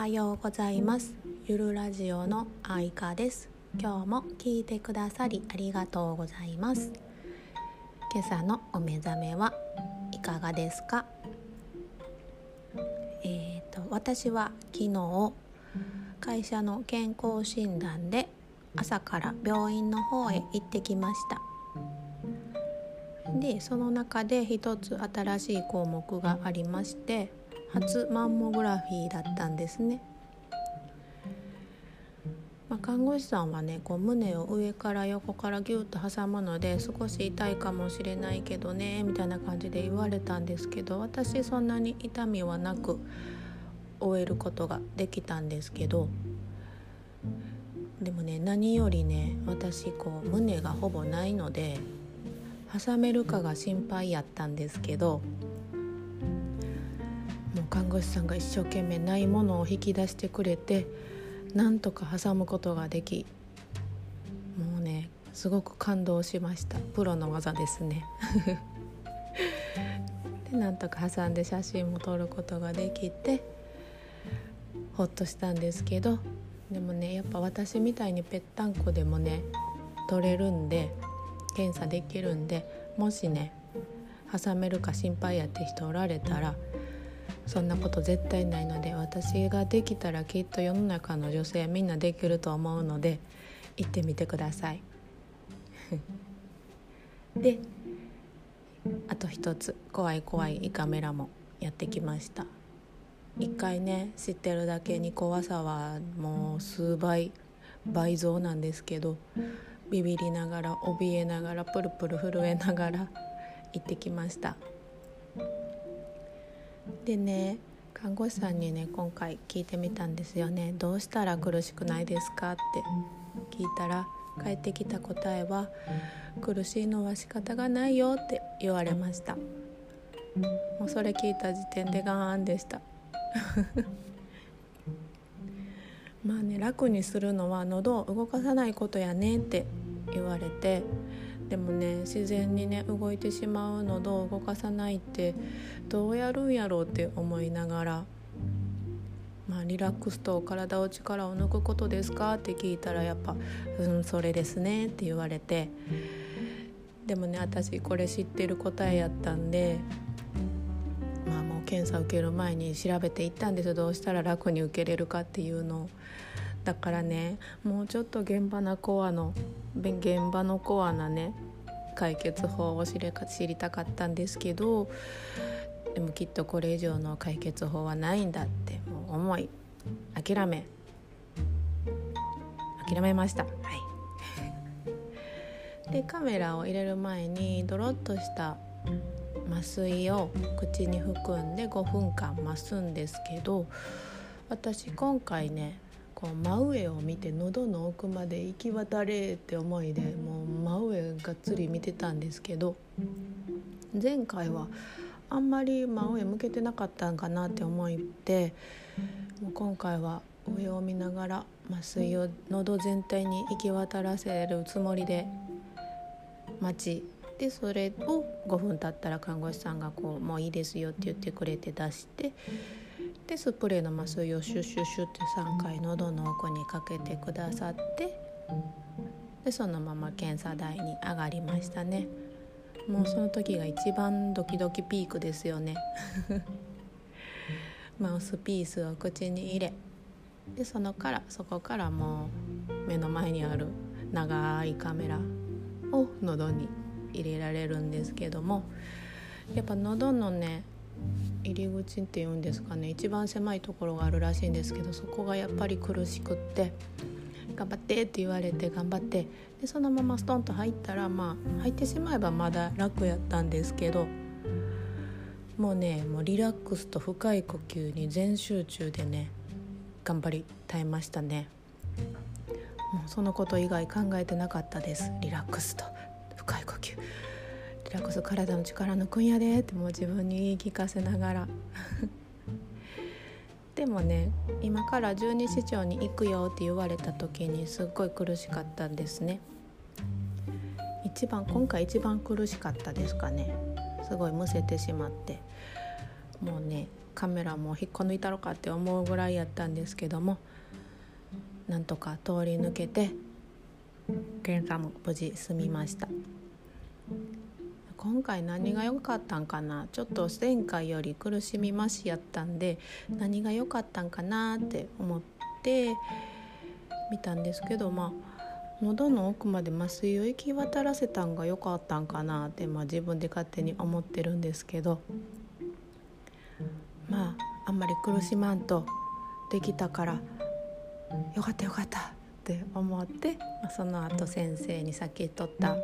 はようございます。ゆるラジオの愛花です。今日も聞いてくださりありがとうございます。今朝のお目覚めはいかがですか？えーと私は昨日会社の健康診断で朝から病院の方へ行ってきました。でその中で一つ新しい項目がありまして初マンモグラフィーだったんですね。まあ、看護師さんはねこう胸を上から横からギュッと挟むので少し痛いかもしれないけどねみたいな感じで言われたんですけど私そんなに痛みはなく終えることができたんですけどでもね何よりね私こう胸がほぼないので挟めるかが心配やったんですけど看護師さんが一生懸命ないものを引き出してくれてなんとか挟むことができもうねすごく感動しました。プロの技ですね。でなんとか挟んで写真も撮ることができてほっとしたんですけどでもねやっぱ私みたいにぺったんこでもね撮れるんで検査できるんでもしね挟めるか心配やって人おられたらそんなこと絶対ないので私ができたらきっと世の中の女性みんなできると思うので行ってみてください。であと一つ怖い怖い胃カメラもやってきました一回ね知ってるだけに怖さはもう数倍倍増なんですけどビビりながら怯えながらプルプル震えながら行ってきましたでね看護師さんにね今回聞いてみたんですよね。どうしたら苦しくないですかって聞いたら返ってきた答えは苦しいのは仕方がないよって言われました。もうそれ聞いた時点でガーンでした。まあね楽にするのは喉を動かさないことやねって言われてでもね自然にね動いてしまうのどう動かさないってどうやるんやろうって思いながら、まあ、リラックスと体を力を抜くことですかって聞いたらやっぱ「うんそれですね」って言われてでもね私これ知ってる答えやったんでまあもう検査受ける前に調べていったんですどうしたら楽に受けれるかっていうのを。だからねもうちょっと現場のコアの現場のコアなね解決法を知り知りたかったんですけどでもきっとこれ以上の解決法はないんだってもう思い諦め諦めました。はい。でカメラを入れる前にドロッとした麻酔を口に含んで5分間増すんですけど私今回ねこう真上を見て喉の奥まで行き渡れって思いでもう真上がっつり見てたんですけど前回はあんまり真上向けてなかったんかなって思ってもう今回は上を見ながら麻酔を喉全体に行き渡らせるつもりで待ちでそれを5分経ったら看護師さんがこう「もういいですよ」って言ってくれて出して。でスプレーの麻酔をシュッシュッシュッって3回喉の奥にかけてくださってでそのまま検査台に上がりましたね。もうその時が一番ドキドキピークですよね。マウスピースを口に入れでそのからそこからもう目の前にある長いカメラを喉に入れられるんですけどもやっぱ喉のね入り口っていうんですかね。一番狭いところがあるらしいんですけどそこがやっぱり苦しくって頑張ってって言われて頑張ってでそのままストンと入ったらまあ入ってしまえばまだ楽やったんですけどもうねもうリラックスと深い呼吸に全集中でね頑張り耐えましたね。もうそのこと以外考えてなかったです。リラックスと深い呼吸。リラックス体の力抜くんやでってもう自分に言い聞かせながら。でもね今から十二指腸に行くよって言われた時にすっごい苦しかったんですね。一番今回一番苦しかったですかね。すごいむせてしまって。もうねカメラも引っこ抜いたろかって思うぐらいやったんですけども。なんとか通り抜けて検査も無事済みました。今回何が良かったんかな？ちょっと前回より苦しみましやったんで何が良かったんかなって思って見たんですけどまあ喉の奥まで麻酔を行き渡らせたんが良かったんかなって、まあ、自分で勝手に思ってるんですけどまああんまり苦しまんとできたからよかったよかったって思って、まあ、その後先生にさっき撮った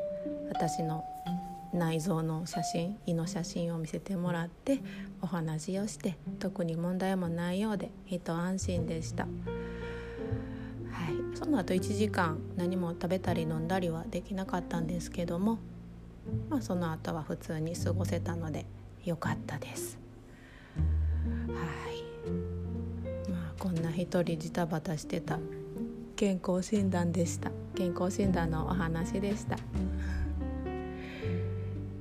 私の内臓の写真胃の写真を見せてもらってお話をして特に問題もないようで一安心でした。はい、その後1時間何も食べたり飲んだりはできなかったんですけども、まあ、その後は普通に過ごせたので良かったです。はいまあ、こんな一人ジタバタしてた健康診断でした健康診断のお話でした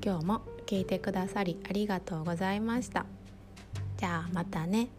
今日も聞いてくださりありがとうございました。じゃあまたね。